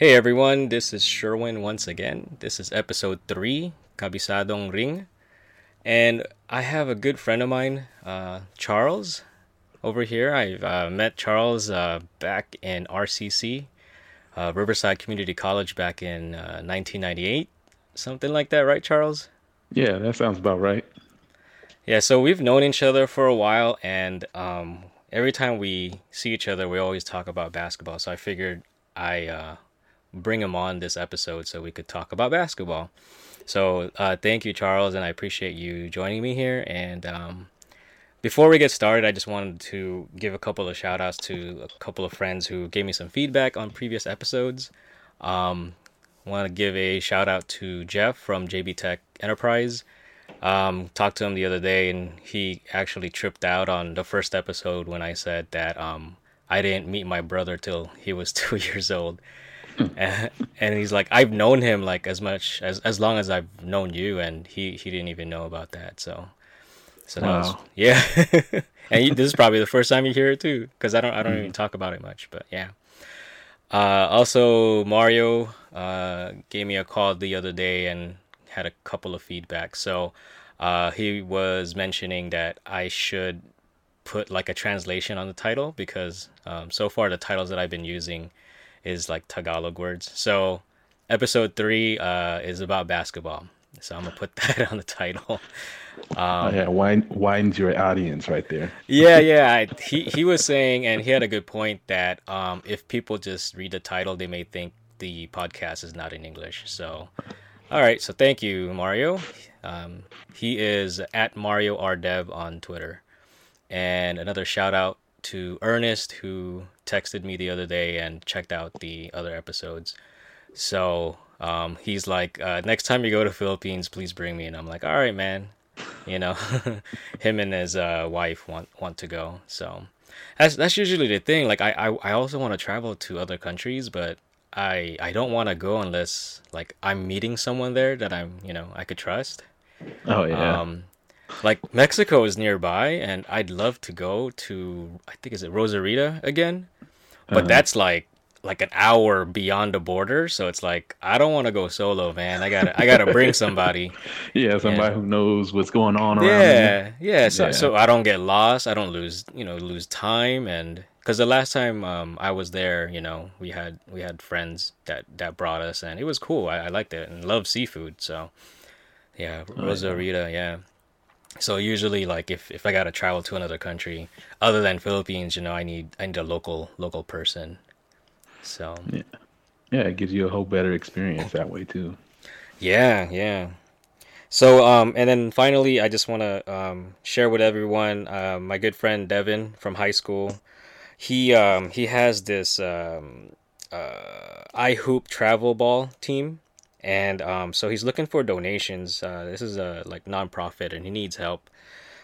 Hey everyone, this is Sherwin once again. This is episode 3, Kabisadong Ring. And I have a good friend of mine, uh, Charles, over here. I've uh, met Charles uh, back in RCC, uh, Riverside Community College, back in 1998. Uh, Something like that, right, Charles? Yeah, that sounds about right. Yeah, so we've known each other for a while, and um, every time we see each other, we always talk about basketball. So I figured I uh, bring him on this episode so we could talk about basketball. So uh, thank you, Charles, and I appreciate you joining me here. And um, before we get started, I just wanted to give a couple of shout outs to a couple of friends who gave me some feedback on previous episodes. Um, I want to give a shout out to Jeff from JB Tech Enterprise. Um, talked to him the other day, and he actually tripped out on the first episode when I said that um, I didn't meet my brother till he was two years old. and, he's like, I've known him like as much as as long as I've known you, and he he didn't even know about that. So, so that wow. was yeah. and you, this is probably the first time you hear it too, because I don't I don't mm. even talk about it much. But yeah. Uh, also, Mario uh, gave me a call the other day and had a couple of feedback. So uh, he was mentioning that I should put like a translation on the title because um, so far the titles that I've been using is like Tagalog words. So episode three uh, is about basketball. So I'm gonna put that on the title. Um, oh, yeah, widen, widens your audience right there. yeah, yeah. I, he he was saying, and he had a good point that um, if people just read the title, they may think the podcast is not in English. So, all right. So thank you, Mario. Um, he is at Mario R Dev on Twitter, and another shout out to Ernest who texted me the other day and checked out the other episodes. So um, he's like, uh, next time you go to Philippines, please bring me. And I'm like, all right, man. You know, him and his uh, wife want want to go. So that's that's usually the thing. Like I I, I also want to travel to other countries, but I I don't want to go unless like I'm meeting someone there that I'm you know I could trust. Oh yeah. Um, like Mexico is nearby, and I'd love to go to I think is it Rosarita again, but uh-huh. that's like like an hour beyond the border, so it's like I don't want to go solo, man. I gotta I gotta bring somebody. yeah, somebody who knows what's going on around. Yeah, yeah. So yeah. so I don't get lost. I don't lose you know lose time and because the last time um, I was there, you know, we had we had friends that that brought us, and it was cool. I, I liked it and love seafood, so yeah, Rosarita, oh, yeah. So usually like if, if i gotta travel to another country other than philippines you know i need i need a local local person. So. Yeah. Yeah it gives you a whole better experience that way too. Yeah yeah. So um and then finally i just want to um share with everyone uh, my good friend devin from high school. He um he has this um uh i hoop travel ball team and um, so he's looking for donations. Uh, this is a like nonprofit, and he needs help.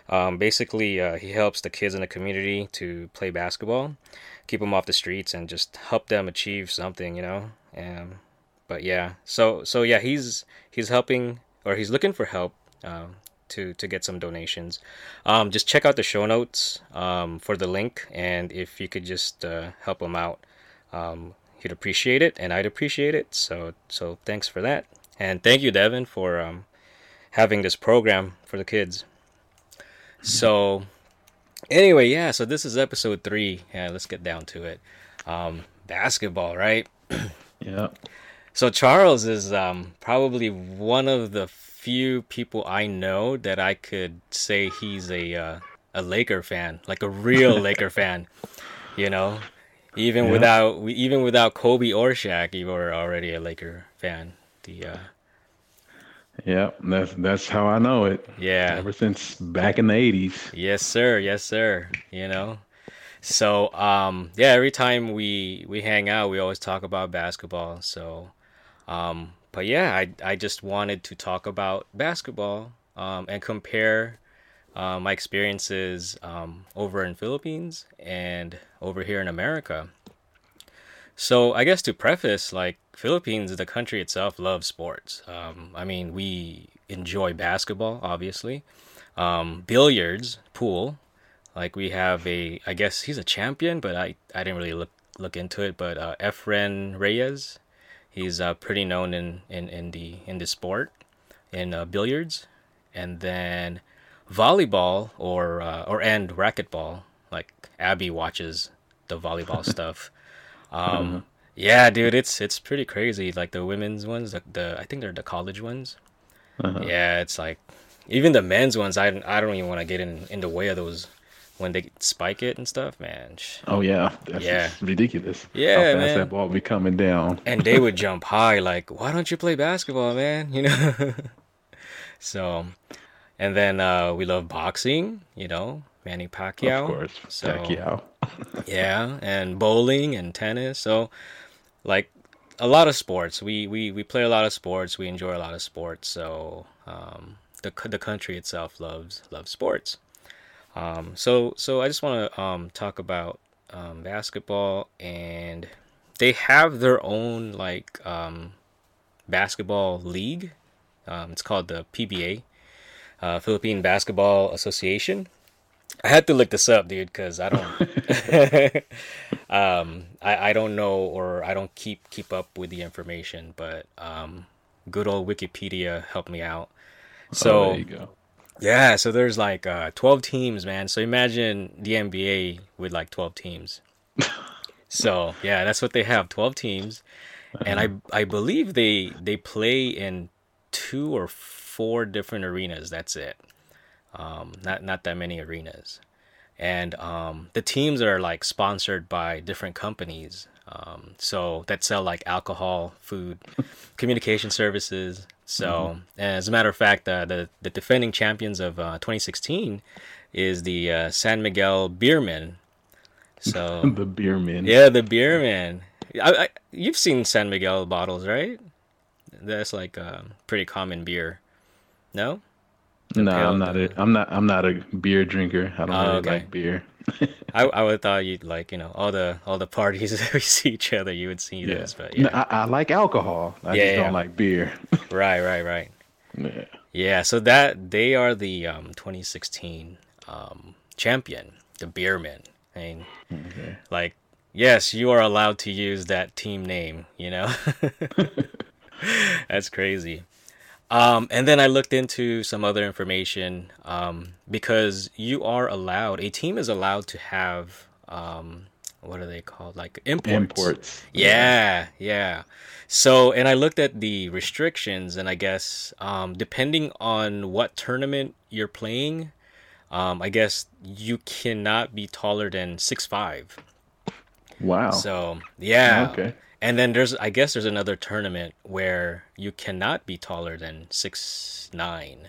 Um, basically, uh, he helps the kids in the community to play basketball, keep them off the streets, and just help them achieve something, you know. Um, but yeah, so so yeah, he's he's helping or he's looking for help uh, to to get some donations. Um, just check out the show notes um, for the link, and if you could just uh, help him out, um, he'd appreciate it, and I'd appreciate it. So so thanks for that, and thank you, Devin, for um, having this program for the kids. So anyway, yeah. So this is episode three. Yeah, let's get down to it. Um, basketball, right? yeah. So Charles is um, probably one of the few people I know that I could say he's a uh, a Laker fan, like a real Laker fan. You know, even yeah. without even without Kobe or Shaq, you were already a Laker fan. The uh, yeah, that's that's how I know it. Yeah, ever since back in the '80s. Yes, sir. Yes, sir. You know, so um, yeah, every time we we hang out, we always talk about basketball. So, um, but yeah, I I just wanted to talk about basketball um, and compare uh, my experiences um, over in Philippines and over here in America. So I guess to preface, like Philippines, the country itself loves sports. Um, I mean, we enjoy basketball, obviously, um, billiards, pool. Like we have a, I guess he's a champion, but I, I didn't really look look into it. But uh, Efren Reyes, He's uh, pretty known in, in, in the in the sport, in uh, billiards, and then volleyball or uh, or and racquetball. Like Abby watches the volleyball stuff. Um, Yeah, dude, it's it's pretty crazy. Like the women's ones, the, the I think they're the college ones. Uh-huh. Yeah, it's like even the men's ones. I I don't even want to get in in the way of those when they spike it and stuff, man. Oh yeah, that's Yeah. ridiculous. Yeah, How fast that ball be coming down. And they would jump high. Like, why don't you play basketball, man? You know. so, and then uh, we love boxing. You know, Manny Pacquiao. Of course, So Pacquiao. yeah, and bowling and tennis. So, like a lot of sports. We we we play a lot of sports. We enjoy a lot of sports. So, um, the the country itself loves loves sports. Um, so so I just want to um, talk about um, basketball, and they have their own like um, basketball league. Um, it's called the PBA, uh, Philippine Basketball Association. I had to look this up, dude, because I don't, um, I, I don't know or I don't keep keep up with the information. But um, good old Wikipedia helped me out. So oh, there you go. yeah, so there's like uh, 12 teams, man. So imagine the NBA with like 12 teams. so yeah, that's what they have, 12 teams, and I I believe they they play in two or four different arenas. That's it. Um, not not that many arenas, and um, the teams are like sponsored by different companies. Um, so that sell like alcohol, food, communication services. So, and as a matter of fact, uh, the the defending champions of uh, 2016 is the uh, San Miguel Beermen. So the beer men. yeah, the Beermen. I, I, you've seen San Miguel bottles, right? That's like a pretty common beer. No? No, I'm not a. I'm not. I'm not a beer drinker. I don't Oh, really okay. like beer. I I would thought you'd like you know all the all the parties that we see each other you would see Yeah. this but No, yeah I, I like alcohol. I Yeah, just yeah. don't like beer. right right right yeah. yeah so that they are the um 2016 um champion the Beermen I mean Okay. like yes you are allowed to use that team name you know that's crazy um, and then I looked into some other information um, because you are allowed a team is allowed to have um, what are they called like imports Imports. yeah, yeah. So, and I looked at the restrictions, and I guess um, depending on what tournament you're playing, um, I guess you cannot be taller than six five. Wow. So, yeah. Okay. And then there's, I guess, there's another tournament where you cannot be taller than six nine.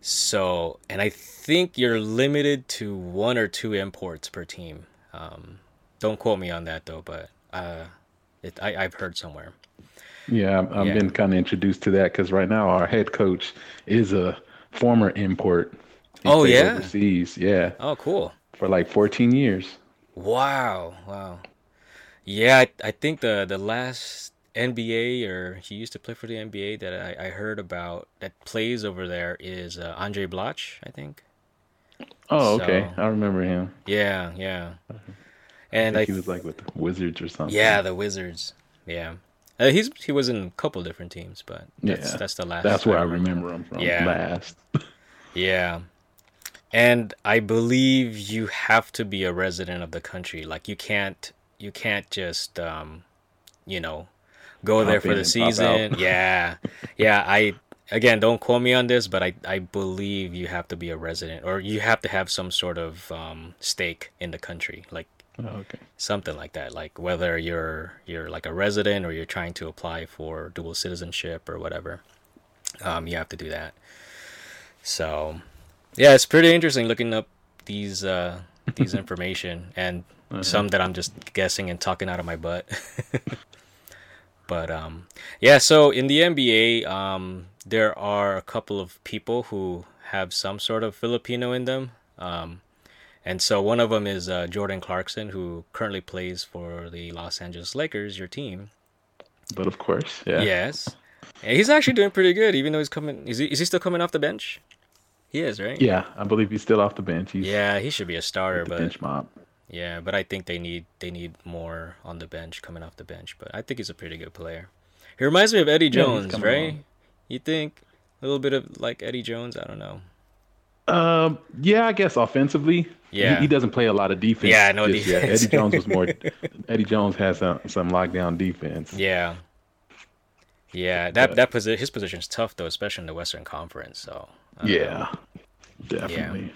So, and I think you're limited to one or two imports per team. Um, don't quote me on that though, but uh, it, I, I've heard somewhere. Yeah, I've, I've Yeah. been kind of introduced to that because right now our head coach is a former import. He Oh, yeah? Overseas, yeah, Oh, cool. for like 14 years. Wow, wow. Yeah, I, I think the the last NBA or he used to play for the NBA that I, I heard about that plays over there is uh, Andray Blatche, I think. Oh, okay. I remember him. Yeah, yeah. I And think I he was like with the Wizards or something. yeah, the Wizards. Yeah. Uh, he's he was in a couple different teams, but that's Yeah. that's the last. That's where I remember him from Yeah. last. Yeah. And I believe you have to be a resident of the country. Like you can't you can't just um you know go there for the season. Yeah. Yeah, I again don't quote me on this, but I I believe you have to be a resident or you have to have some sort of um stake in the country. Like Oh, okay. something like that like whether you're you're like a resident or you're trying to apply for dual citizenship or whatever um you have to do that so yeah it's pretty interesting looking up these uh these information and some that i'm just guessing and talking out of my butt but um yeah so in the nba um there are a couple of people who have some sort of filipino in them um and so one of them is uh, Jordan Clarkson, who currently plays for the Los Angeles Lakers, your team. But of course, yeah. Yes, and he's actually doing pretty good, even though he's coming. Is he? Is he still coming off the bench? He is, right? Yeah, I believe he's still off the bench. He's Yeah, he should be a starter, but bench mob. Yeah, but I think they need they need more on the bench coming off the bench. But I think he's a pretty good player. He reminds me of Eddie Jones, coming right? along. You think a little bit of like Eddie Jones? I don't know. Um, yeah, I guess offensively, Yeah. he, he doesn't play a lot of defense. Yeah, no just yet. defense. Eddie Jones was more. Eddie Jones has some some lockdown defense. Yeah. Yeah, that But- that posi- his position's tough though, especially in the Western Conference. So Yeah, definitely. yeah.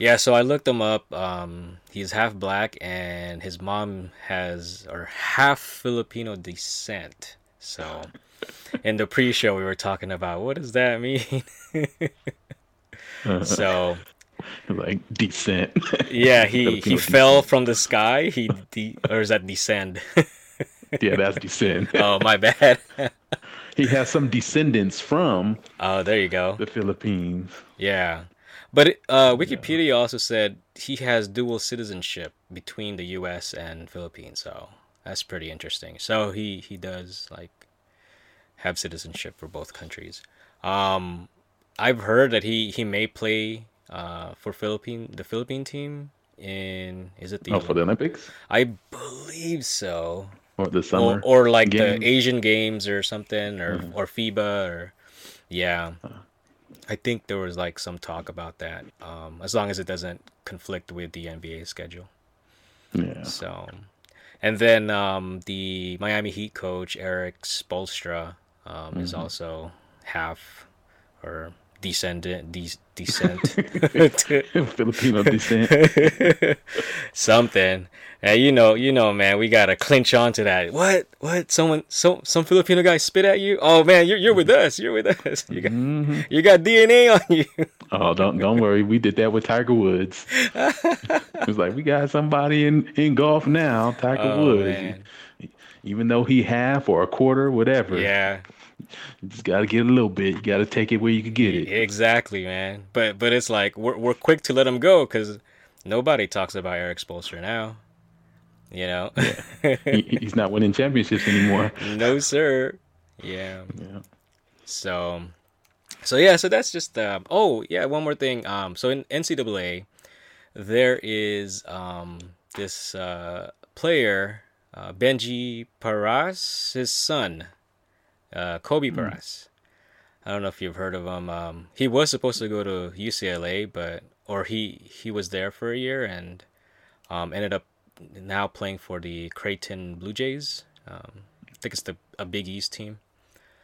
Yeah, so I looked him up. Um, he's half black, and his mom has or half Filipino descent. So in the pre-show, we were talking about what does that mean. so Like descent. yeah, he he fell from the sky. He de- or is that descend? yeah, that's descent. oh my bad. he has some descendants from oh, there you go. the Philippines. Yeah. But uh, Wikipedia also said he has dual citizenship between the U.S. and Philippines, so that's pretty interesting. So he he does like have citizenship for both countries. Um, I've heard that he he may play uh for Philippine the Philippine team in is it the Oh, for the Olympics I believe so or the summer. or like the? Asian Games or something, or or FIBA, or yeah. I think there was like some talk about that. Um, as long as it doesn't conflict with the NBA schedule. yeah. So, and then um, the Miami Heat coach Erik Spoelstra um, is also half or descendant, de- descent Filipino descent. something. And you know, you know, man, we gotta clinch on to that. What? What? Someone, some, some Filipino guy spit at you? Oh man, you're you're with us. You're with us. You got, Mm-hmm. you got DNA on you. Oh, don't don't worry. We did that with Tiger Woods. it was like we got somebody in in golf now, Tiger Oh, Woods. man. Even though he half or a quarter, whatever. Yeah, You just gotta get a little bit. You gotta take it where you can get it. exactly, man. But but it's like we're we're quick to let him go because nobody talks about Erik Spoelstra now. You know, He, he's not winning championships anymore. no sir. Yeah. Yeah. So, so yeah, so that's just um. Oh yeah, one more thing. Um, so in NCAA, there is um this uh player, uh, Benji Paras, his son, uh, Kobe Paras. I don't know if you've heard of him. Um, he was supposed to go to UCLA, but or he he was there for a year and um ended up now playing for the Creighton Blue Jays. Um, I think it's the a Big East team.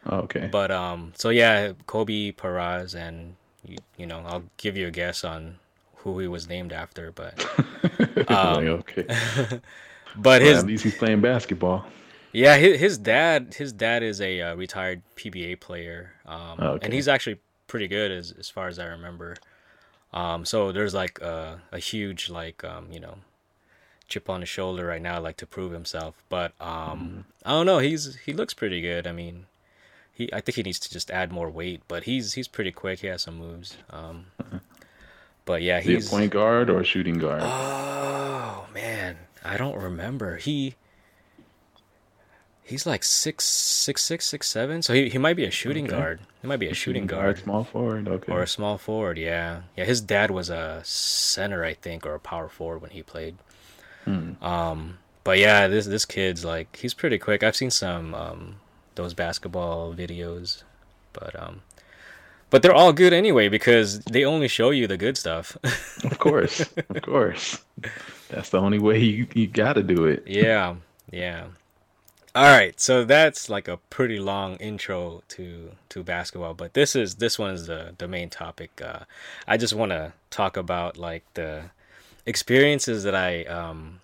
Okay. But um, so yeah, Kobe Paras, and you, you know, I'll give you a guess on who he was named after, but Like, okay. but Well, his at least he's playing basketball. Yeah, his, his dad his dad is a uh, retired PBA player, um, Okay. and he's actually pretty good as as far as I remember. Um, so there's like a, a huge like um, you know chip on his shoulder right now, like to prove himself. But um, I don't know. He's he looks pretty good. I mean, he I think he needs to just add more weight, but he's he's pretty quick. He has some moves. Um, but yeah, he's a point guard or a shooting guard? Oh man, I don't remember. He he's like six six six six seven, so he, he might be a shooting Okay. guard. He might be a shooting guard small forward. Okay. or a small forward. Yeah, yeah. His dad was a center, I think, or a power forward when he played. Hmm. Um, but yeah, this this kid's like he's pretty quick. I've seen some um those basketball videos, but um. But they're all good anyway because they only show you the good stuff. Of course, of course. That's the only way you you got to do it. yeah, yeah. All right, so that's like a pretty long intro to to basketball, but this is this one is the the main topic. Uh, I just want to talk about like the experiences that I um,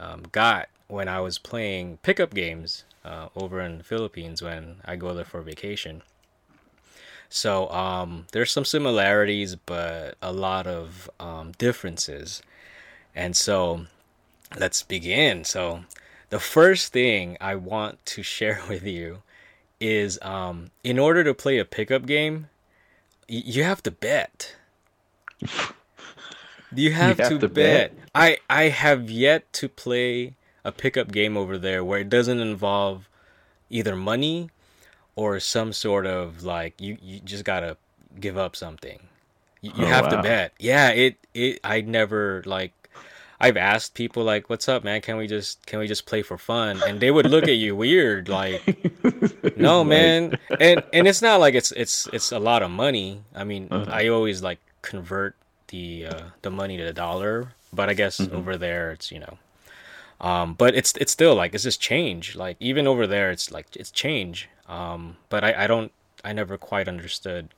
um, got when I was playing pickup games uh, over in the Philippines when I go there for vacation. So um, there's some similarities, but a lot of um, differences, and so let's begin. So, the first thing I want to share with you is um, in order to play a pickup game, y- you have to bet. You have, have to, to bet. bet? I I have yet to play a pickup game over there where it doesn't involve either money or some sort of like you you just gotta give up something. You, you Oh, have to bet. Yeah, it it I never like I've asked people like, "What's up, man? Can we just can we just play for fun?" And they would look at you weird, like, "No, man." And and it's not like it's it's it's a lot of money. I mean, Uh-huh. I always like convert the uh, the money to the dollar, but I guess Mm-hmm. over there it's you know, um, but it's it's still like it's just change. Like even over there, it's like it's change. Um, but I I don't I never quite understood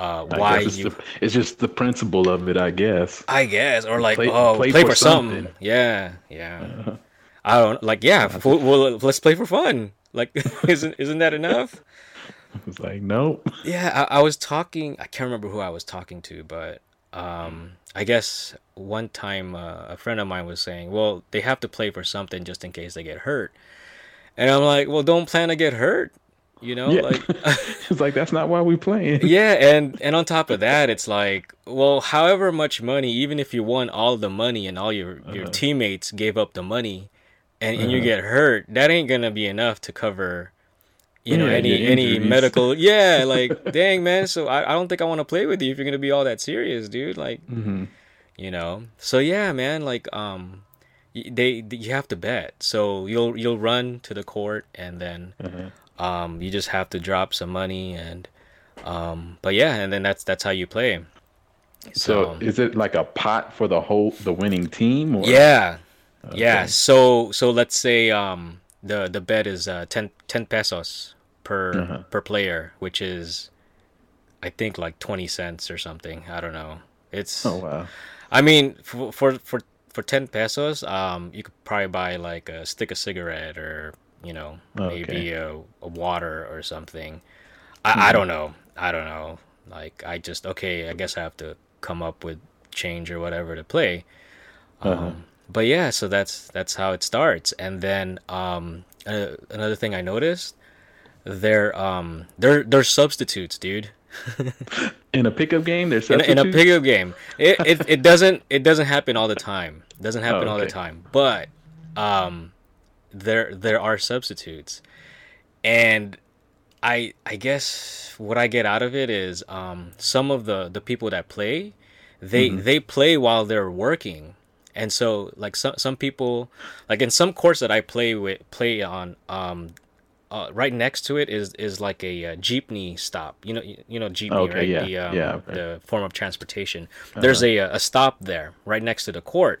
uh why it's, you. the, it's just the principle of it, I guess. I guess, or like, Play- oh, play, play for, for something. something. Yeah, yeah. I don't like. Yeah, f- well, let's play for fun. Like, isn't isn't that enough? It's like, nope. Yeah, I, I was talking. I can't remember who I was talking to, but um, I guess one time uh, a friend of mine was saying, "Well, they have to play for something just in case they get hurt," and I'm like, "Well, don't plan to get hurt." You know, Yeah. like. it's like that's not why we playing. yeah and and on top of that it's like well however much money even if you won all the money and all your your Uh-huh. teammates gave up the money and, and you get hurt that ain't gonna be enough to cover you know Yeah, any any medical yeah like dang man so I, I don't think i want to play with you if you're gonna be all that serious dude like hmm you know so yeah man like um y- they you have to bet so you'll you'll run to the court and then Uh-huh. Um you just have to drop some money and um but yeah and then that's that's how you play So is it like a pot for the whole the winning team? Or? yeah yeah so so let's say um the the bet is uh 10, 10 pesos per Uh-huh. per player which is i think like 20 cents or something i don't know it's Oh wow. I mean, for for for for ten pesos, um, you could probably buy like a stick of cigarette or you know maybe a, a water or something. I, I don't know. I don't know. Like I just okay. I guess I have to come up with change or whatever to play. Um, Uh-huh. But yeah, so that's that's how it starts. And then um, uh, another thing I noticed, they're um they're they're substitutes, dude. In a pickup game, there's in in a pickup game. It, it it doesn't it doesn't happen all the time. It doesn't happen all the time. But um there there are substitutes. And I I guess what I get out of it is um some of the the people that play they Mm-hmm. they play while they're working. And so like some some people like in some courts that I play with play on um uh, right next to it is is like a, uh jeepney stop. You know, you, you know jeepney, Okay, right? yeah, the, um, yeah, the form of transportation. There's a a stop there right next to the court,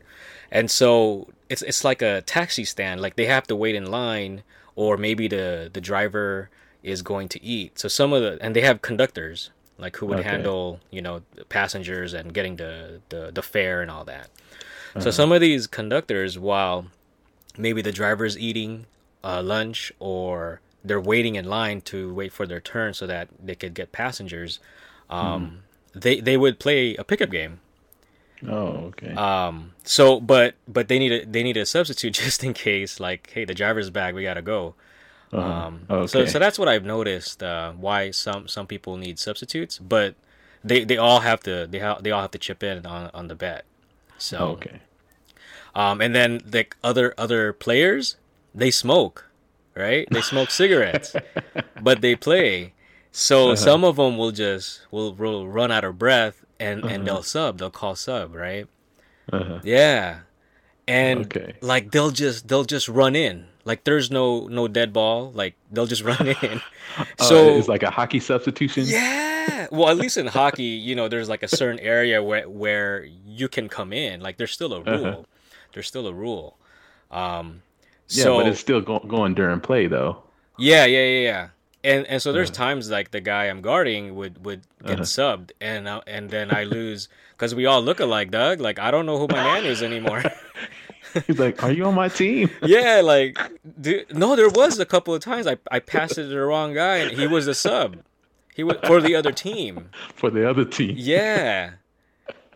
and so it's it's like a taxi stand. Like they have to wait in line, or maybe the the driver is going to eat. So some of the and they have conductors like who would Okay. handle you know passengers and getting the the, the fare and all that. Uh-huh. So some of these conductors, while maybe the driver's eating uh, lunch or they're waiting in line to wait for their turn so that they could get passengers, um, they they would play a pickup game. Oh, okay. Um, so but but they need a they need a substitute just in case. Like, hey, the driver's back, we gotta go. Uh-huh. Um, okay. So so that's what I've noticed. Uh, why some some people need substitutes, but they they all have to they ha- they all have to chip in on on the bet. So okay. um, and then the other other players, they smoke, right? They smoke cigarettes, but they play. So some of them will just will, will run out of breath and and they'll sub. They'll call sub, right? Uh-huh. Yeah, and Okay. like they'll just they'll just run in. Like there's no no dead ball. Like they'll just run in. Uh, so it's like a hockey substitution. yeah. Well, at least in hockey, you know, there's like a certain area where where you can come in. Like there's still a rule. Uh-huh. There's still a rule. Um Yeah, so but it's still go- going during play though. yeah, yeah, yeah, yeah. And and so there's times like the guy I'm guarding would would get Uh-huh. subbed and uh, and then I lose cuz we all look alike, Doug. Like I don't know who my man is anymore. He's like, "Are you on my team?" yeah, like dude, no, there was a couple of times I I passed it to the wrong guy and he was a sub. He was for the other team. For the other team. Yeah.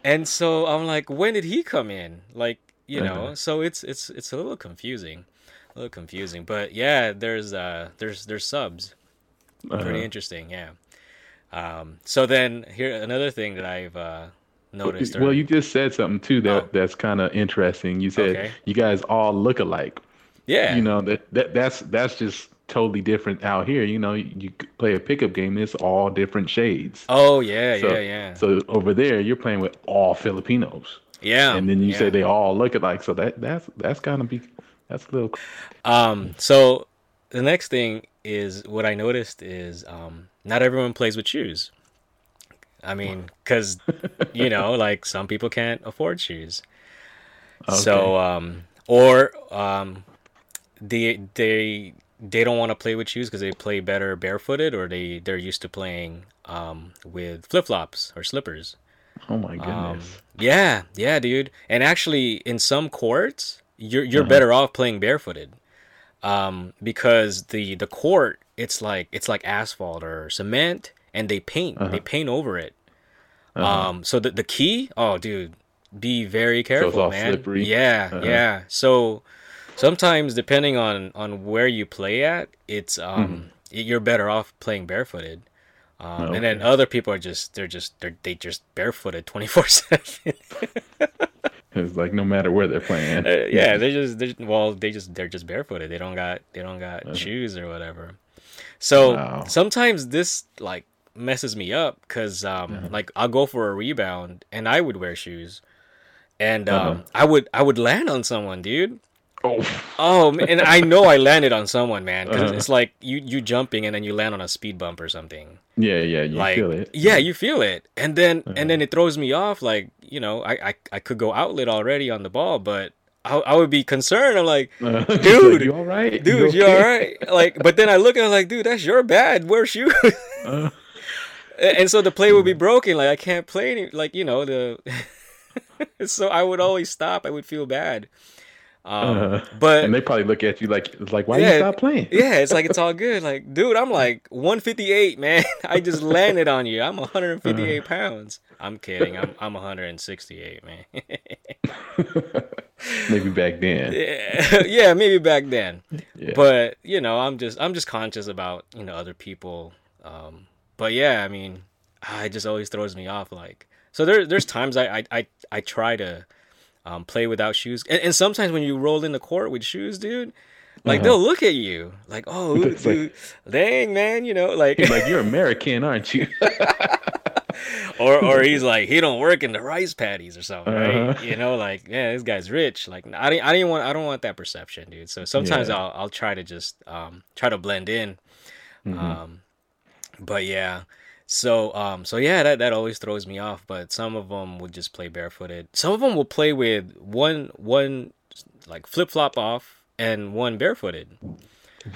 And so I'm like, when did he come in? Like, you know, Uh-huh. so it's it's it's a little confusing. A little confusing. But yeah, there's uh there's there's subs. Pretty Uh-huh. interesting, yeah. Um so then here another thing that I've uh noticed Well, or- you just said something too that Oh. that's kind of interesting. You said Okay. you guys all look alike. yeah. You know that, that that's that's just totally different out here. You know, you play a pickup game, it's all different shades. oh yeah, so, yeah, yeah. So over there, you're playing with all Filipinos. Yeah. And then you yeah. say they all look alike. So that that's that's gonna be that's a little. Um, so the next thing is what I noticed is um, not everyone plays with shoes. I mean, because you know, like some people can't afford shoes. Okay. So, um, or um, they they they don't want to play with shoes because they play better barefooted, or they they're used to playing um, with flip flops or slippers. Oh my Um, goodness. yeah, yeah, dude. And actually, in some courts, you're you're Uh-huh. better off playing barefooted, um, because the the court it's like it's like asphalt or cement, and they paint Uh-huh. they paint over it. Um, so the the key, oh, dude, be very careful, man. slippery? Yeah, Uh-huh. yeah. So sometimes, depending on on where you play at, it's um you're better off playing barefooted. Um, And then Mm-hmm. Okay. other people are just they're just they're they just barefooted twenty four seven. It's like no matter where they're playing. Uh, Yeah, they just they well they just they're just barefooted. They don't got they don't got Uh-huh. shoes or whatever. So Wow. sometimes this like messes me up because um Uh-huh. like I'll go for a rebound and I would wear shoes, and um Uh-huh. I would I would land on someone, dude. Oh, Oh, and I know I landed on someone, man, because Uh-huh. it's like you you jumping and then you land on a speed bump or something. yeah, yeah. You like feel it. Uh-huh. yeah, you feel it, and then and then it throws me off. Like you know, I I, I could go outlet already on the ball, but I, I would be concerned. I'm like, Uh, Dude, you all right? dude, you okay? all right? Like, but then I look and I'm like, dude, that's your bad. Wear shoes. Uh, and so the play would be broken. Like I can't play any. Like you know the. so I would always stop. I would feel bad. Um, uh, but and they probably look at you like, like, why Yeah, you stop playing? yeah, it's like it's all good. Like, dude, I'm like 158, man. I just landed on you. I'm 158 Uh-huh. pounds. I'm kidding. I'm I'm 168, man. Maybe back then. yeah, yeah, maybe back then. Yeah. But you know, I'm just I'm just conscious about you know other people. Um, but yeah, I mean, ah, it just always throws me off. Like, so there there's times I I I, I try to um, play without shoes, and, and sometimes when you roll in the court with shoes, dude. Like Uh-huh. they'll look at you like, oh, It's like- dang man, you know, like, like, you're American, aren't you? or or he's like, he don't work in the rice paddies or something, right? Uh-huh. You know, like, yeah, this guy's rich. Like, I didn't, I didn't want, I don't want that perception, dude. So sometimes Yeah. I'll, I'll try to just, um, try to blend in. Mhm. Um, but yeah, so, um, so yeah, that that always throws me off. But some of them would just play barefooted. Some of them will play with one, one, like flip flop off and one barefooted.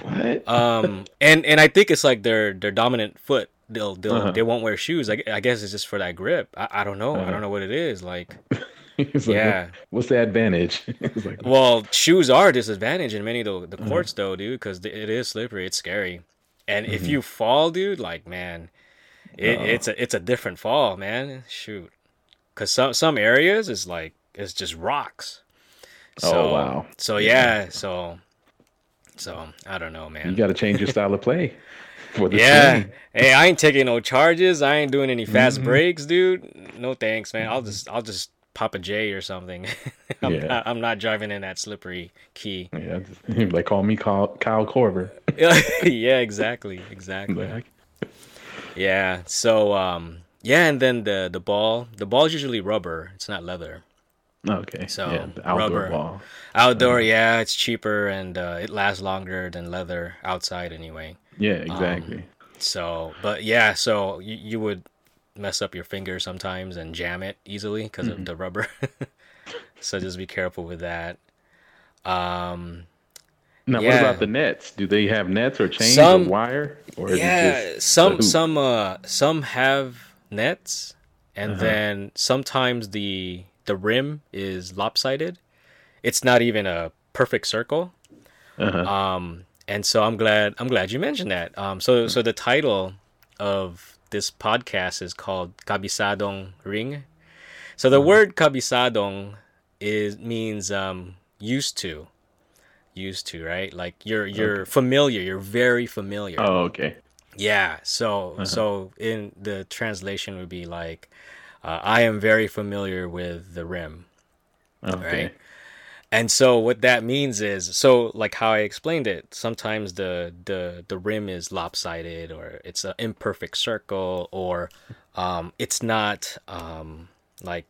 what? Um, and and I think it's like their their dominant foot. They'll they'll Uh-huh. they won't wear shoes. I, I guess it's just for that grip. I, I don't know. I Uh-huh. don't know what it is. Like, yeah. What's the advantage? Like, well, shoes are a disadvantage in many of the, the Mm-hmm. courts though, dude, because it is slippery. It's scary, and if Mm-hmm. you fall, dude, like man, it, it's a it's a different fall, man. Shoot, because some some areas is like it's just rocks. Oh, wow. So yeah, so so I don't know, man. you got to change your style of play for the Yeah. Hey, I ain't taking no charges. I ain't doing any fast Mhm. breaks, dude. No thanks, man. I'll just I'll just pop a J or something. I'm, Yeah. not, I'm not driving in that slippery key. Yeah, like call me Kyle, Kyle Korver. yeah, exactly, exactly. Like, Yeah. So um yeah, and then the the ball, the ball's usually rubber. It's not leather. okay, So, yeah, the outdoor rubber. ball. Outdoor, yeah, it's cheaper and uh, it lasts longer than leather outside anyway. Yeah, exactly. So, but yeah, so you, you would mess up your finger sometimes and jam it easily because Mm-hmm. of the rubber. so just be careful with that. Um, now, what about the nets? Do they have nets or chains Some- or wire, or is yeah, it just some some uh some have nets, and Uh-huh. then sometimes the the rim is lopsided. It's not even a perfect circle. Uh-huh. Um, and so I'm glad I'm glad you mentioned that. Um, so so the title of this podcast is called Kabisadong Ring. So Mm-hmm. the word kabisadong is means um used to, used to right? Like you're you're familiar. You're very familiar. Oh, okay. Yeah. So Uh-huh. so in the translation would be like, uh, I am very familiar with the rim. Okay. Right. And so what that means is so like how I explained it, sometimes the the the rim is lopsided or it's an imperfect circle or um it's not um like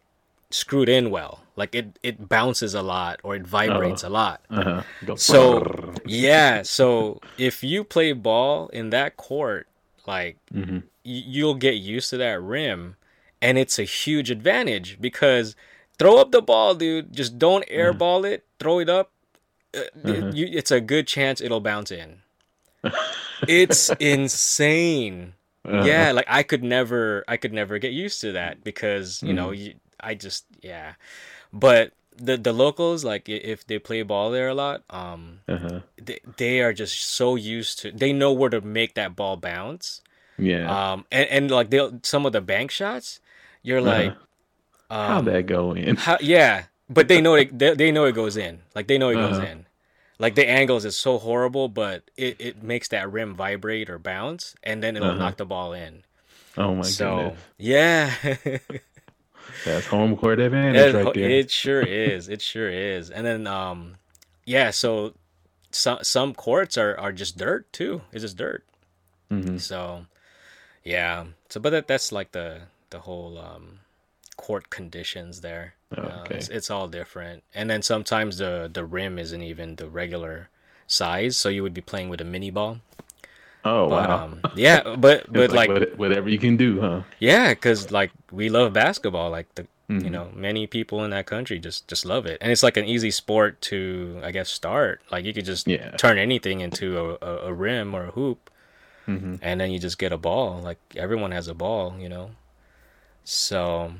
screwed in well. Like it it bounces a lot or it vibrates a lot. Uh-huh. So yeah, so if you play ball in that court, like Mhm. y- you'll get used to that rim, and it's a huge advantage because throw up the ball, dude. Just don't airball it. Throw it up. Uh, Uh-huh. you, it's a good chance it'll bounce in. it's insane. Uh-huh. Yeah, like I could never, I could never get used to that because you know, Mm-hmm. you, I just yeah. But the the locals, like if they play ball there a lot, um, Uh-huh. they, they are just so used to. They know where to make that ball bounce. Yeah. Um, and, and like they some of the bank shots, you're like, Uh-huh. Um, that go in? how, yeah, but they know it. They, they know it goes in. Like they know it goes Uh-huh. in. Like the angles is so horrible, but it, it makes that rim vibrate or bounce, and then it'll Uh-huh. knock the ball in. Oh my god. so goodness. yeah, That's home court advantage it, right there. it sure is. It sure is. And then um, yeah. So some some courts are are just dirt too. It's just dirt. hmm So yeah. So but that that's like the the whole um court conditions there. Oh, Uh, okay. it's, it's all different. And then sometimes the the rim isn't even the regular size, so you would be playing with a mini ball. Oh But wow. um yeah, but but like, what- whatever you can do, huh? yeah, cuz like we love basketball like the you Mhm. know, many people in that country just just love it. And it's like an easy sport to I guess start. Like you could just Yeah. turn anything into a, a, rim or a hoop hmm and then you just get a ball like everyone has a ball you know so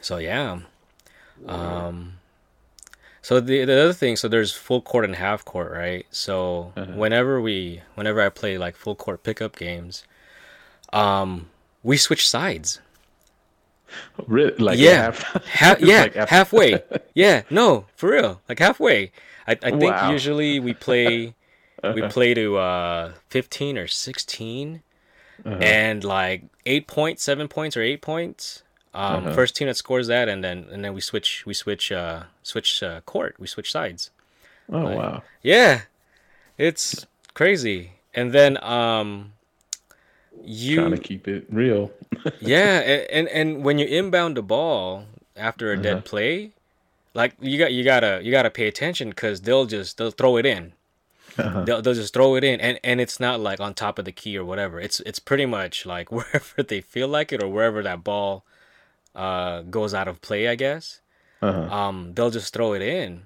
so yeah um so the the other thing so there's full court and half court right so Uh-huh. whenever we whenever i play like full court pickup games um we switch sides Really? Like Yeah. half- ha- yeah like halfway yeah no for real like halfway i, I think Wow. usually we play we play to uh 15 or 16 Uh-huh. and like eight points seven points or eight points um Uh-huh. first team that scores that and then and then we switch we switch uh switch uh, court we switch sides Oh wow. yeah it's crazy and then um you Trying to keep it real. yeah, a- and and when you inbound the ball after a Uh-huh. dead play, like you got you gotta you gotta pay attention because they'll just they'll throw it in. Uh-huh. They'll they'll just throw it in, and and it's not like on top of the key or whatever. It's it's pretty much like wherever they feel like it or wherever that ball uh goes out of play, I guess. Uh-huh. Um, they'll just throw it in.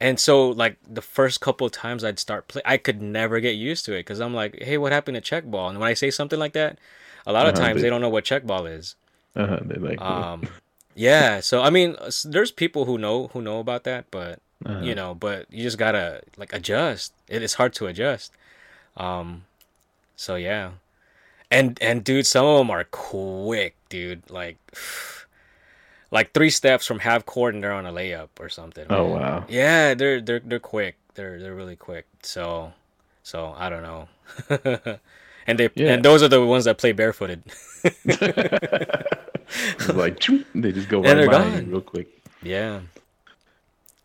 And so, like the first couple of times I'd start play, I could never get used to it because I'm like, "Hey, what happened to check ball?" And when I say something like that, a lot of Uh-huh, times they- they don't know what check ball is. Uh-huh. They're like, Um, yeah. So I mean, there's people who know who know about that, but uh-huh. you know, but you just gotta like adjust. It is hard to adjust. Um, so yeah, and and dude, some of them are quick, dude. Like, like three steps from half court and they're on a layup or something. Oh wow. Yeah, they're they're they're quick. They're they're really quick. So, so I don't know. and they Yeah. and those are the ones that play barefooted. Like they just go And right by gone. real quick. yeah.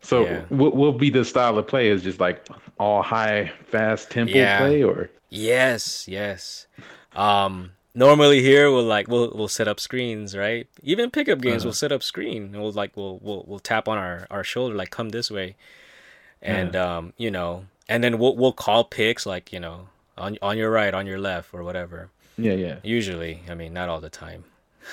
So Yeah. what will be the style of play? Is just like all high, fast tempo Yeah. play, or Yes, yes. Um, normally here we'll like we'll we'll set up screens, right? Even pickup games Uh-huh. we'll set up screen and we'll like we'll we'll we'll tap on our our shoulder like come this way, and um you know and then we'll we'll call picks like you know on on your right on your left or whatever. yeah, yeah. Usually, I mean not all the time.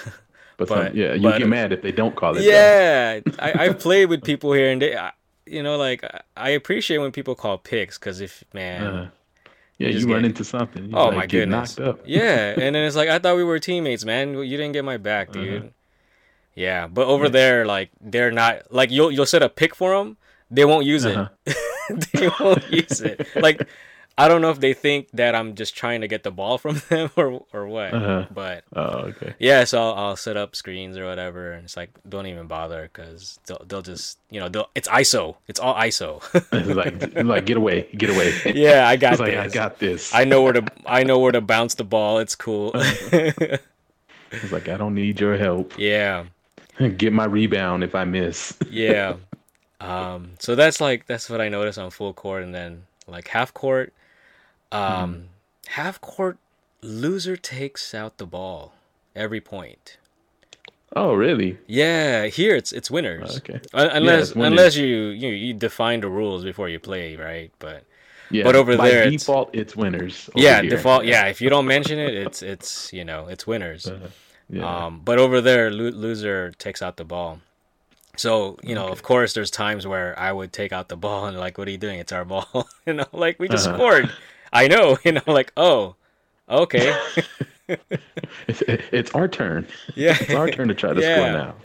But, But- some, yeah, you but- get mad if they don't call it. Yeah, I I've played with people here and they, I- you know like I- appreciate when people call picks because if man. Uh, yeah, You you, run get- into something. You Oh like, my get goodness. knocked up. Yeah, and then it's like I thought we were teammates, man. You didn't get my back, Uh-huh. dude. Yeah, but over there, like they're not like you'll you'll set a pick for them, they won't use it. Uh-huh. they won't use it. Like I don't know if they think that I'm just trying to get the ball from them or or what. Uh-huh. But Oh, okay. yeah, so I'll, I'll set up screens or whatever, and it's like don't even bother because they'll they'll just you know they'll it's ISO, it's all ISO. Like, like get away, get away. yeah, I got like this. I got this. I know where to I know where to bounce the ball. It's cool. It's like I don't need your help. yeah. Get my rebound if I miss. yeah um so that's like that's what i noticed on full court and then like half court um half court loser takes out the ball every point Oh, really? Yeah, here it's it's winners. Okay. Un- Unless it's winners. unless you, you you define the rules before you play, right? But Yeah. But over by there, default, it's, winners. over yeah, here. default. Yeah, if you don't mention it, it's it's you know it's winners. Uh, yeah. Um, but over there, lo- loser takes out the ball. So you know, of course, there's times where I would take out the ball and like, what are you doing? It's our ball. you know, like we just Uh-huh. scored. I know. And I'm like oh, okay, it's, it's our turn. yeah, It's our turn to try to Yeah. score now.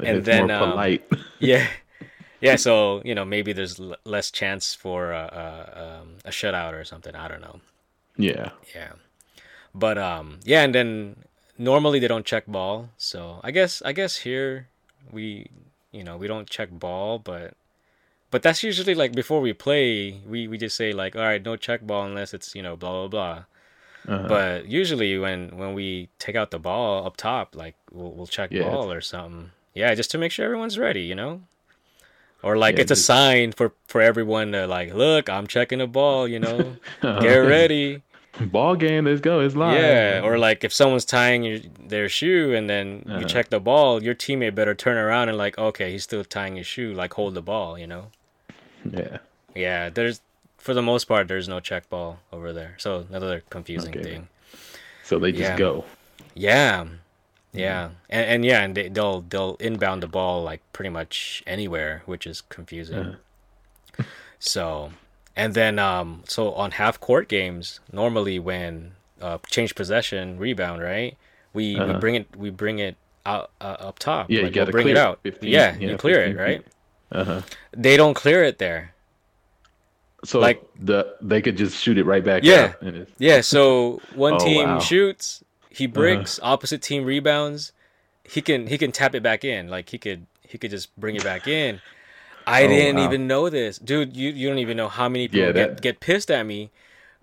And it's then, more um, yeah, yeah. So you know, maybe there's l- less chance for a, a, um, a shutout or something. I don't know. yeah. Yeah. But um yeah, and then normally they don't check ball. So I guess I guess here we you know, we don't check ball, but but that's usually like before we play, we we just say like, all right, no check ball unless it's, you know, blah blah blah. Uh-huh. But usually when when we take out the ball up top, like we'll we'll check Yeah. ball or something. Yeah, just to make sure everyone's ready, you know? Or like Yeah, it's a just- sign for for everyone to like, look, I'm checking the ball, you know. Uh-huh. Get ready. Ball game. Let's go. It's live. Yeah, or like if someone's tying your, their shoe and then you Uh-huh. check the ball, your teammate better turn around and like, okay, he's still tying his shoe, like hold the ball, you know? yeah. Yeah, there's for the most part there's no check ball over there. So another confusing Okay. thing. So they just Yeah. go. Yeah. Yeah. And, and yeah, and they, they'll they'll inbound the ball like pretty much anywhere, which is confusing. So, and then um so on half court games, normally when uh change possession, rebound, right? We we Uh-huh. bring it we bring it out uh, up top. Yeah, you like, we'll bring clear it it. out. 15 yeah, yeah, you clear it, 15 right? Uh huh. They don't clear it there. So Like- the they could just shoot it right back. Yeah. Yeah, so one Oh, team wow. shoots, he bricks, opposite team rebounds. He can he can tap it back in. Like he could he could just bring it back in. I Oh, didn't wow. even know this. Dude, you, you don't even know how many people Yeah, get, that- Uh-huh. get pissed at me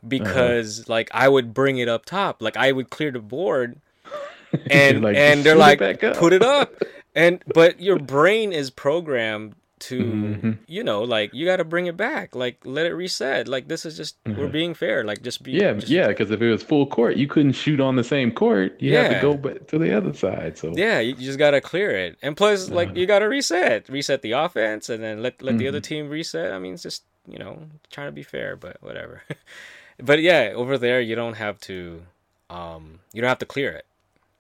because like I would bring it up top. Like I would clear the board and like, and they're shoot it like put it up. And but your brain is programmed to Mhm. you know like you got to bring it back like let it reset like this is just we're being fair like just be Mm-hmm. Yeah, just- yeah, because if it was full court, you couldn't shoot on the same court. You Yeah. to go back to the other side. So Yeah, you, just gotta clear it, and plus, like Uh-huh. you gotta reset, reset the offense, and then let let the other Mm-hmm. team reset. I mean, it's just you know trying to be fair, but whatever. but yeah, over there you don't have to, um, you don't have to clear it.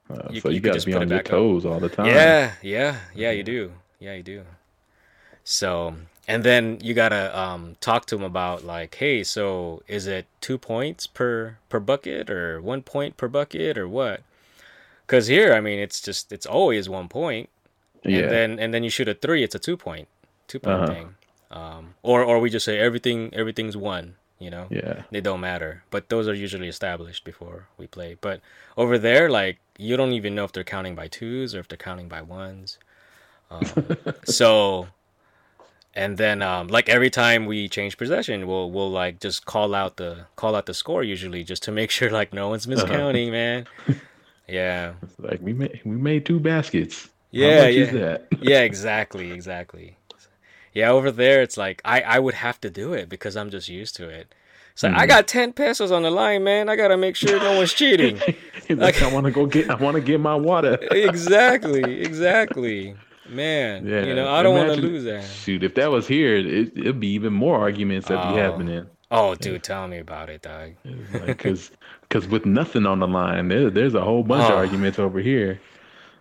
uh, you- so you you, got to be on your back up. toes all the time. Yeah, yeah, yeah, you do. Yeah, you do. So, and then you gotta um talk to them about like, hey, so is it two points per per bucket or one point per bucket or what? Because here, I mean, it's just it's always one point yeah. and then and then you shoot a three, it's a two point, two point Uh-huh. thing. Um, or or we just say everything everything's one, you know, yeah. they don't matter. But those are usually established before we play. But over there, like you don't even know if they're counting by twos or if they're counting by ones. Um, so, and then um, like every time we change possession, we'll we'll like just call out the call out the score usually just to make sure like no one's miscounting, man. Yeah. It's like we made we made two baskets. Yeah, yeah. yeah, exactly, exactly. Yeah, over there it's like I I would have to do it because I'm just used to it. So Mm-hmm. I got ten pesos on the line, man. I gotta make sure no one's cheating. Like, I want to go get. I want to get my water. exactly, exactly, man. Yeah, you know I don't want to lose that. Shoot, if that was here, it, it'd be even more arguments that Oh. be happening. Oh, dude, tell me about it, dog. Because with nothing on the line, there, there's a whole bunch of Oh. arguments over here.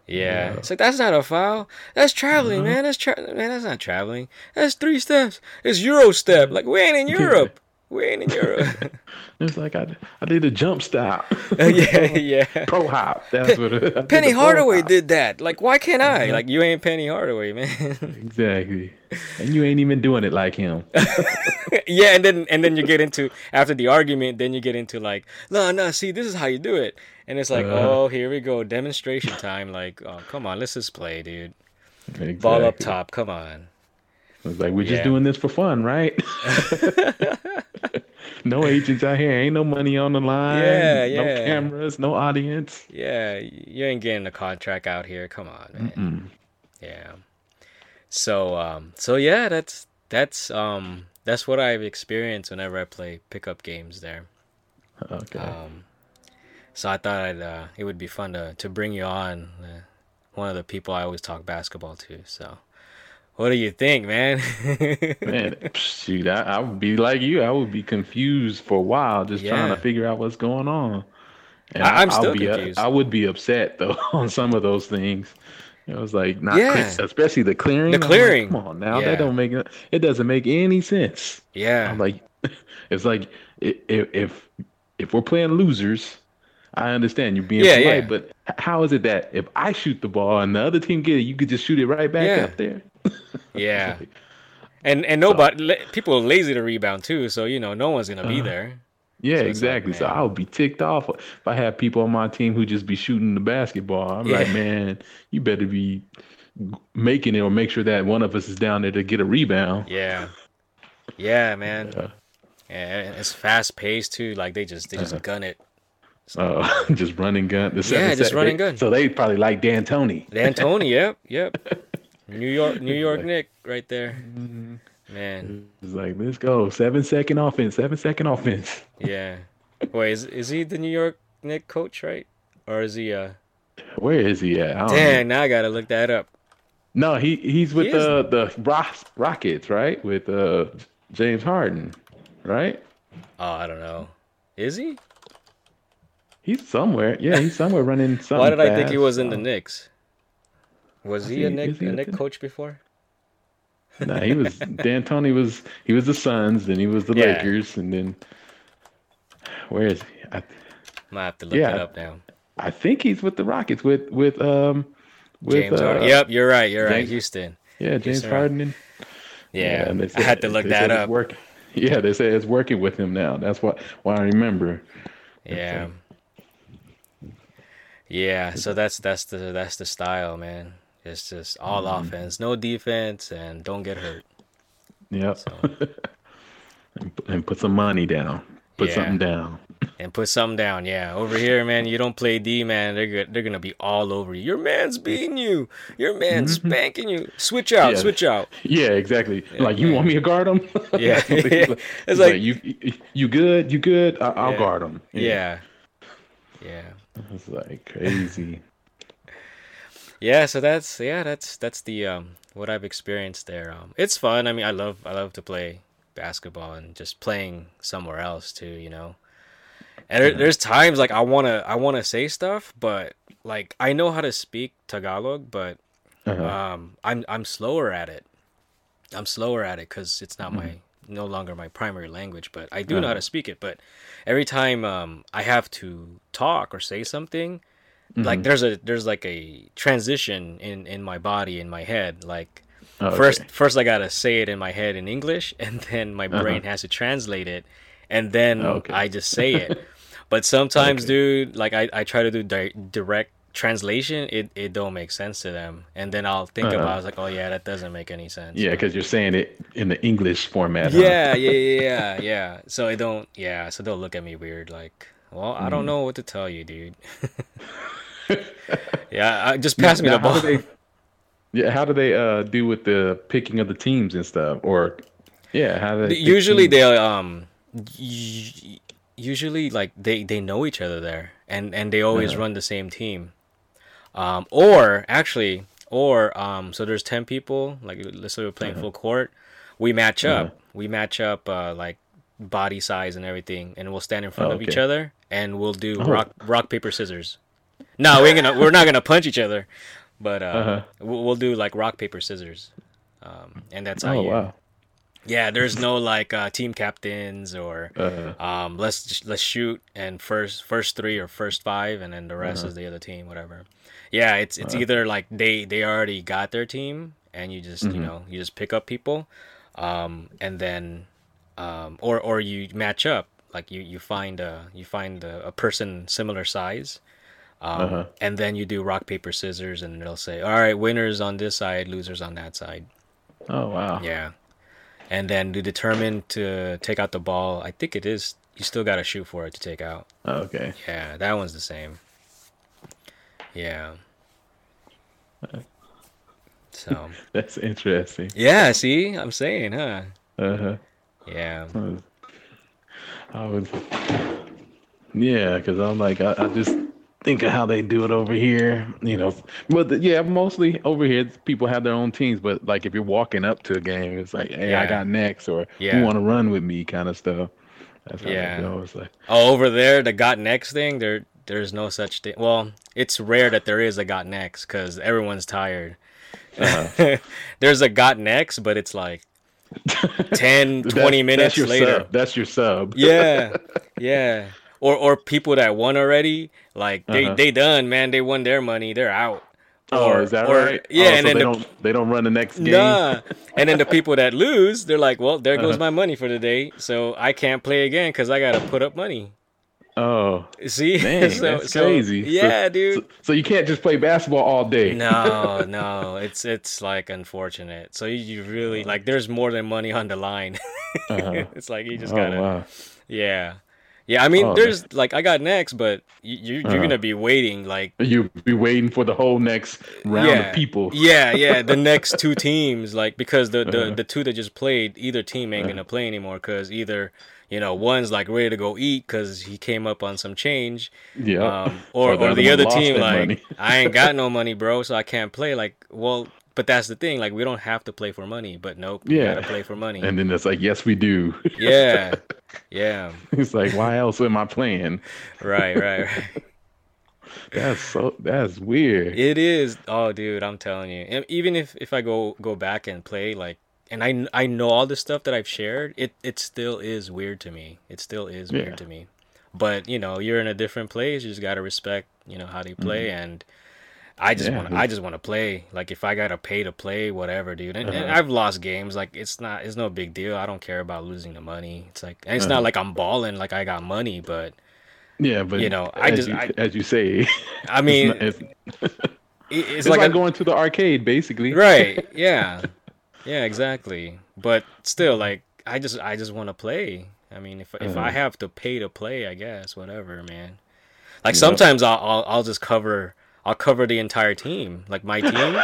Yeah, it's like that's not a foul. That's traveling, Uh-huh. man. That's tra- man. That's not traveling. That's three steps. It's Euro step. Like we ain't in Europe. We ain't in Europe. It's like I, I did a jump stop, yeah, yeah. pro hop. That's what it, Penny Hardaway did that. Like, why can't I? Uh-huh. Like, you ain't Penny Hardaway, man. Exactly, and you ain't even doing it like him. yeah, and then and then you get into after the argument, then you get into like, no, no, see, this is how you do it, and it's like, Uh-huh. oh, here we go, demonstration time. Like, oh, come on, let's just play, dude. Exactly. Ball up top, come on. It's like we're just Yeah. doing this for fun, right? no agents out here. Ain't no money on the line. Yeah, yeah. No cameras. No audience. Yeah, you ain't getting a contract out here. Come on, man. Mm. Yeah. So um so yeah, that's that's um that's what I've experienced whenever I play pickup games there. Okay. Um so I thought I'd uh it would be fun to to bring you on uh, one of the people I always talk basketball to. So, what do you think, man? Man, shoot, I, I would be like you. I would be confused for a while, just trying to figure out what's going on. And I- I'm I'll still be, uh, confused. I would be upset though on some of those things. It was like not, Yeah. especially the clearing. The I'm like, clearing. Come on now, Yeah. that don't make it doesn't make any sense. yeah, I'm like, it's like if if if we're playing losers, I understand you're being Yeah, polite, yeah. but how is it that if I shoot the ball and the other team get it, you could just shoot it right back Yeah. up there? yeah. And and nobody people are lazy to rebound too, so you know no one's gonna be Uh-huh. there. Yeah, So it's like, exactly. so. I would be ticked off if I had people on my team who just be shooting the basketball. I'm like, man, you better be making it or make sure that one of us is down there to get a rebound. Yeah, yeah, man. Yeah. Yeah, and it's fast paced too. Like they just they just Uh-huh. gun it. Uh, just running gun. The Yeah, just running gun. So they probably like Dan Tony. D'Antoni, yep, yep. New York, New York Knick, right there. Mm-hmm. Man, It's like, let's go. Seven second offense. Seven second offense. yeah. Wait, is is he the New York Knick coach, right? Or is he? Uh, Where is he at? I don't know. dang, now I gotta look that up. No, he he's with He the the Rock, Rockets, right? With uh James Harden, right? Oh, I don't know. Is he? He's somewhere. Yeah, he's somewhere running something. Why did I think he fast. was in the Knicks? Was he he- a Knick he a Knick coach before? Nah, he was D'Antoni was he was the Suns, then he was the Yeah. Lakers, and then where is he? I, Might have to look Yeah. it up now. I think he's with the Rockets with with um with James uh, Harden. Yep, you're right. You're right. Houston. yeah James sir. Harden. And, Yeah, and they I had to look that up. Working. Yeah, they say it's working with him now. That's what why I remember. Yeah. Yeah, so that's that's the that's the style, man. It's just all Mm-hmm. offense, no defense, and don't get hurt. Yep. So and, put- some money down. Put Yeah. something down. and put something down. Yeah, over here, man, you don't play D, man. They're go- they're gonna be all over you. Your man's beating you. Your man's spanking you. Switch out. Mm-hmm. Yeah. Switch out. Yeah, exactly. like you want me to guard him? Yeah. It's he's like- you you good? You good? I, I'll Yeah. guard him. Yeah. Yeah. It's like crazy. Yeah, so that's yeah, that's that's the um what I've experienced there. Um it's fun. I mean, I love I love to play basketball and just playing somewhere else too, you know. And there, there's times like I want to I want to say stuff, but like I know how to speak Tagalog, but Uh-huh. um I'm I'm slower at it. I'm slower at it cuz it's not my no longer my primary language, but I do know how uh-huh. to speak it, but every time um I have to talk or say something, like mm-hmm. there's a there's like a transition in in my body in my head. Like oh, Okay. first first i gotta say it in my head in english and then my uh-huh. brain has to translate it and then oh, Okay. i just say it. But sometimes dude like i, I try to do di- direct translation it, it don't make sense to them and then i'll think Uh-huh. about it, I was like oh yeah that doesn't make any sense Yeah, because you're saying it in the English format. huh? yeah, yeah, yeah, yeah, yeah. So I don't, yeah. So they'll look at me weird, like, well, I Mm. don't know what to tell you, dude. yeah, I, just pass me Now, the how ball. they? Yeah, how do they uh do with the picking of the teams and stuff? Or yeah, how do they? Usually they'll um, usually like they they know each other there, and and they always Uh-huh. run the same team. Um, or actually, or um, so there's ten people. Like let's say we're playing Uh-huh. full court, we match up. We match up uh, like body size and everything, and we'll stand in front Oh, of each other, and we'll do Oh. rock rock paper scissors. No, we ain't gonna. We're not gonna punch each other, but uh, Uh-huh. we'll, we'll do like rock paper scissors, um, and that's how Oh you. wow. Yeah, there's no like uh, team captains or Uh, um, let's let's shoot and first first three or first five, and then the rest Uh-huh. is the other team, whatever. Yeah, it's it's either like they they already got their team, and you just Mm-hmm. you know you just pick up people, um, and then um, or or you match up like you you find a you find a, a person similar size. Um, Uh-huh. And then you do rock paper scissors, and it'll say, "All right, winners on this side, losers on that side." oh wow. Yeah. And then to determine to take out the ball, I think it is you still got to shoot for it to take out. Oh, okay. Yeah, that one's the same. Yeah. So, That's interesting. yeah, see? I'm saying, huh? Uh huh. Yeah. I was, yeah, because I'm like, I, I just, think of how they do it over here. You know, but the, yeah, mostly over here people have their own teams. But like if you're walking up to a game, it's like, hey, Yeah. I got next, or Yeah. you want to run with me, kind of stuff. That's how Yeah. they go. It's like, Oh, over there, the got next thing, there there's no such thing. Well, it's rare that there is a got next because everyone's tired. Uh-huh. there's a got next, but it's like 10, 20 that's- minutes that's later. Sub. That's your sub. Yeah, yeah. Or or people that won already, like they Uh-huh. they done, man. They won their money. They're out. Oh, Or- is that or- right? Yeah, Oh, and so then they the- don't they don't run the next game. Nah. and then the people that lose, they're like, well, there goes Uh-huh. my money for the day, so I can't play again because I gotta put up money. Oh, See, dang, So- that's so- crazy. So- yeah, dude. So, so you can't just play basketball all day. no, no, it's it's like unfortunate. So you, you really like there's more than money on the line. Uh-huh. it's like you just Oh gotta, wow. yeah, yeah. I mean, Oh, there's like I got next, but you, you you're Uh-huh. gonna be waiting like you'll be waiting for the whole next round yeah, of people. yeah, yeah. The next two teams, like because the the, Uh-huh. the two that just played, either team ain't gonna play anymore because either. You know, one's like ready to go eat because he came up on some change, Yeah. um, or, Or the or the other other one lost team like. I ain't got no money, bro, so I can't play. Like, well, but that's the thing. Like, we don't have to play for money, but nope, Yeah. gotta play for money. and then it's like, yes, we do. yeah, yeah, it's like, why else am I playing? right, right, right. That's so that's weird. It is. Oh, dude, I'm telling you. Even if if I go go back and play, like, and I I know all the stuff that I've shared, it it still is weird to me. It still is Yeah. weird to me. But you know, you're in a different place. You just gotta respect, you know, how they play and. I just Mm-hmm. Yeah, want to. I just want to play. Like if I gotta pay to play, whatever, dude. And, and Uh-huh. I've lost games. Like it's not. It's no big deal. I don't care about losing the money. It's like and it's Uh-huh. not like I'm balling. Like I got money, but yeah, but you know, I just- you, I- as you say, I mean, it's, not- it's, it's, it's like, like, a- going to the arcade, basically. right yeah yeah exactly but still like i just i just want to play i mean if if i Uh-huh. have to pay to play i guess whatever man like sometimes I'll, I'll i'll just cover i'll cover the entire team like my team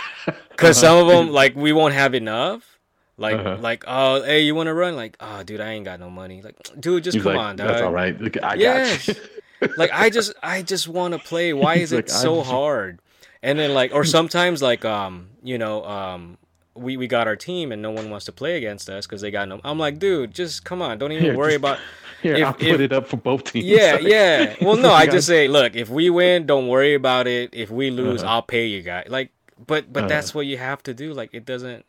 because some of them like we won't have enough like Uh-huh. like oh hey you want to run like oh dude i ain't got no money like dude just He's come like, on dog that's all right. Look, I Yes. got you. like I just I just want to play. Why is He's it like, so hard? And then like or sometimes like um you know um we we got our team and no one wants to play against us because they got no. I'm like dude, just come on, don't even Here, worry just- about. Here, If- I'll put if- it up for both teams. Yeah, Like, yeah. Well, no, I just say, look, if we win, don't worry about it. If we lose, Uh-huh. I'll pay you guys. Like, but but Uh-huh. that's what you have to do. Like, it doesn't.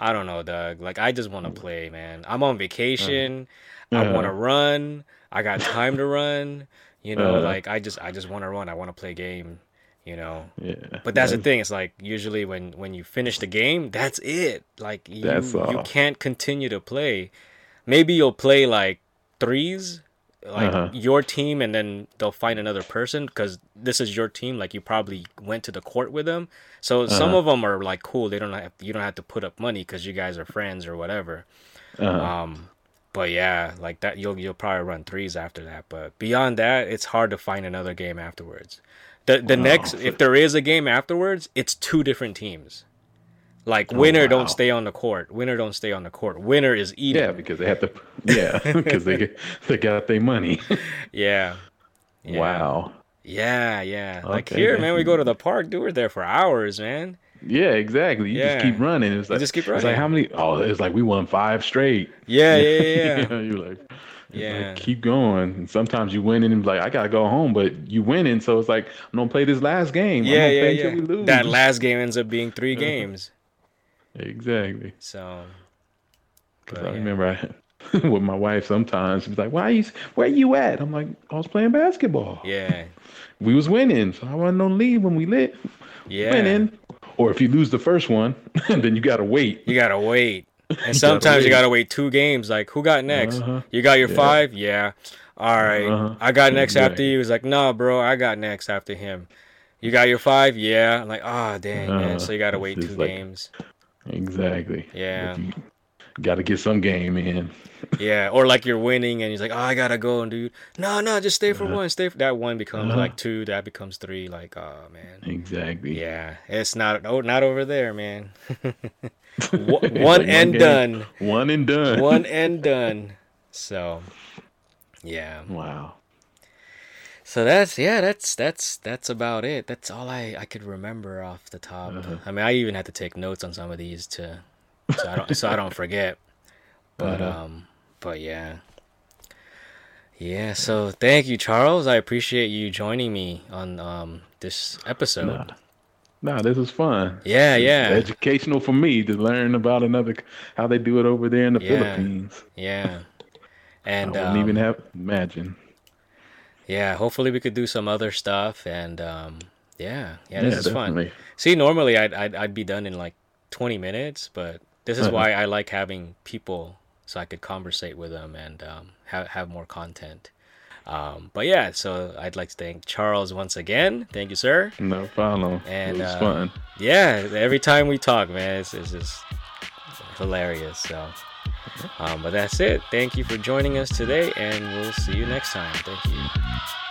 I don't know, Doug. Like, I just want to play, man. I'm on vacation. I Uh-huh. want to run. I got time to run. You know, Uh-huh. like I just I just want to run. I want to play game. You know, Yeah. but that's the thing. It's like usually when when you finish the game, that's it. Like you you can't continue to play. Maybe you'll play like threes, like Uh-huh. your team, and then they'll find another person because this is your team. Like you probably went to the court with them. So some Uh-huh. of them are like cool. They don't have you don't have to put up money because you guys are friends or whatever. Uh-huh. Um, but yeah, like that you'll you'll probably run threes after that. But beyond that, it's hard to find another game afterwards. The the Wow. next if there is a game afterwards, it's two different teams. Like oh, winner Oh, wow. don't stay on the court. Winner don't stay on the court. Winner is eating. yeah, because they have to. Yeah, because they they got their money. Yeah. Yeah. Wow. Yeah, yeah. Like here, man. we go to the park, dude. We're there for hours, man. Yeah, exactly. You Yeah. just keep running. It's like, just keep running. It's like how many? Oh, it's like we won five straight. Yeah, yeah, yeah. yeah. You're like, Yeah. like, keep going. And sometimes you win and like I gotta go home, but you winning, so it's like I'm gonna play this last game. Yeah, yeah, yeah. we lose. That last game ends up being three games. exactly. So, Because But, I yeah. remember I, with my wife sometimes she's like, "Why you? Where you at?" I'm like, "I was playing basketball. yeah, We was winning, so I wasn't on lead when we lit yeah. winning." Or if you lose the first one, then you gotta wait. You gotta wait, and sometimes you gotta wait two games. Like, who got next? Uh-huh. You got your Yeah. five? Yeah. All right. Uh-huh. I got next after Exactly. you. He's like, nah, bro, I got next after him. You got your five? Yeah. I'm like, ah, dang, man. Uh-huh. So you gotta wait two like- games. Exactly. Yeah. You gotta get some game in. Yeah. Or like you're winning, and he's like, oh, I gotta go, dude. No, no, just stay for one. Stay for that one becomes Uh-huh. like two. That becomes three. Like, oh man. Exactly. Yeah, it's not. Oh, not over there, man. One like and game, done. One and done. One and done. So, yeah. Wow. So that's yeah, that's that's that's about it. That's all I I could remember off the top. Uh-huh. I mean, I even had to take notes on some of these to so I don't so I don't forget. But Uh-huh. um, but yeah, yeah. So thank you, Charles. I appreciate you joining me on um this episode. Nah. Nah, this is fun. Yeah, It's yeah, educational for me to learn about another how they do it over there in the Yeah. Philippines. yeah. and I wouldn't um, even have imagine. yeah, hopefully we could do some other stuff. And um, yeah, yeah, this is fun. See, normally I'd, I'd I'd be done in like 20 minutes, but this is why I like having people so I could conversate with them and um, have have more content. Um, but yeah, so I'd like to thank Charles once again. Thank you, sir. No problem. And, it was uh, fun. Yeah, every time we talk, man, it's, it's just hilarious. So, um, but that's it. Thank you for joining us today, and we'll see you next time. Thank you.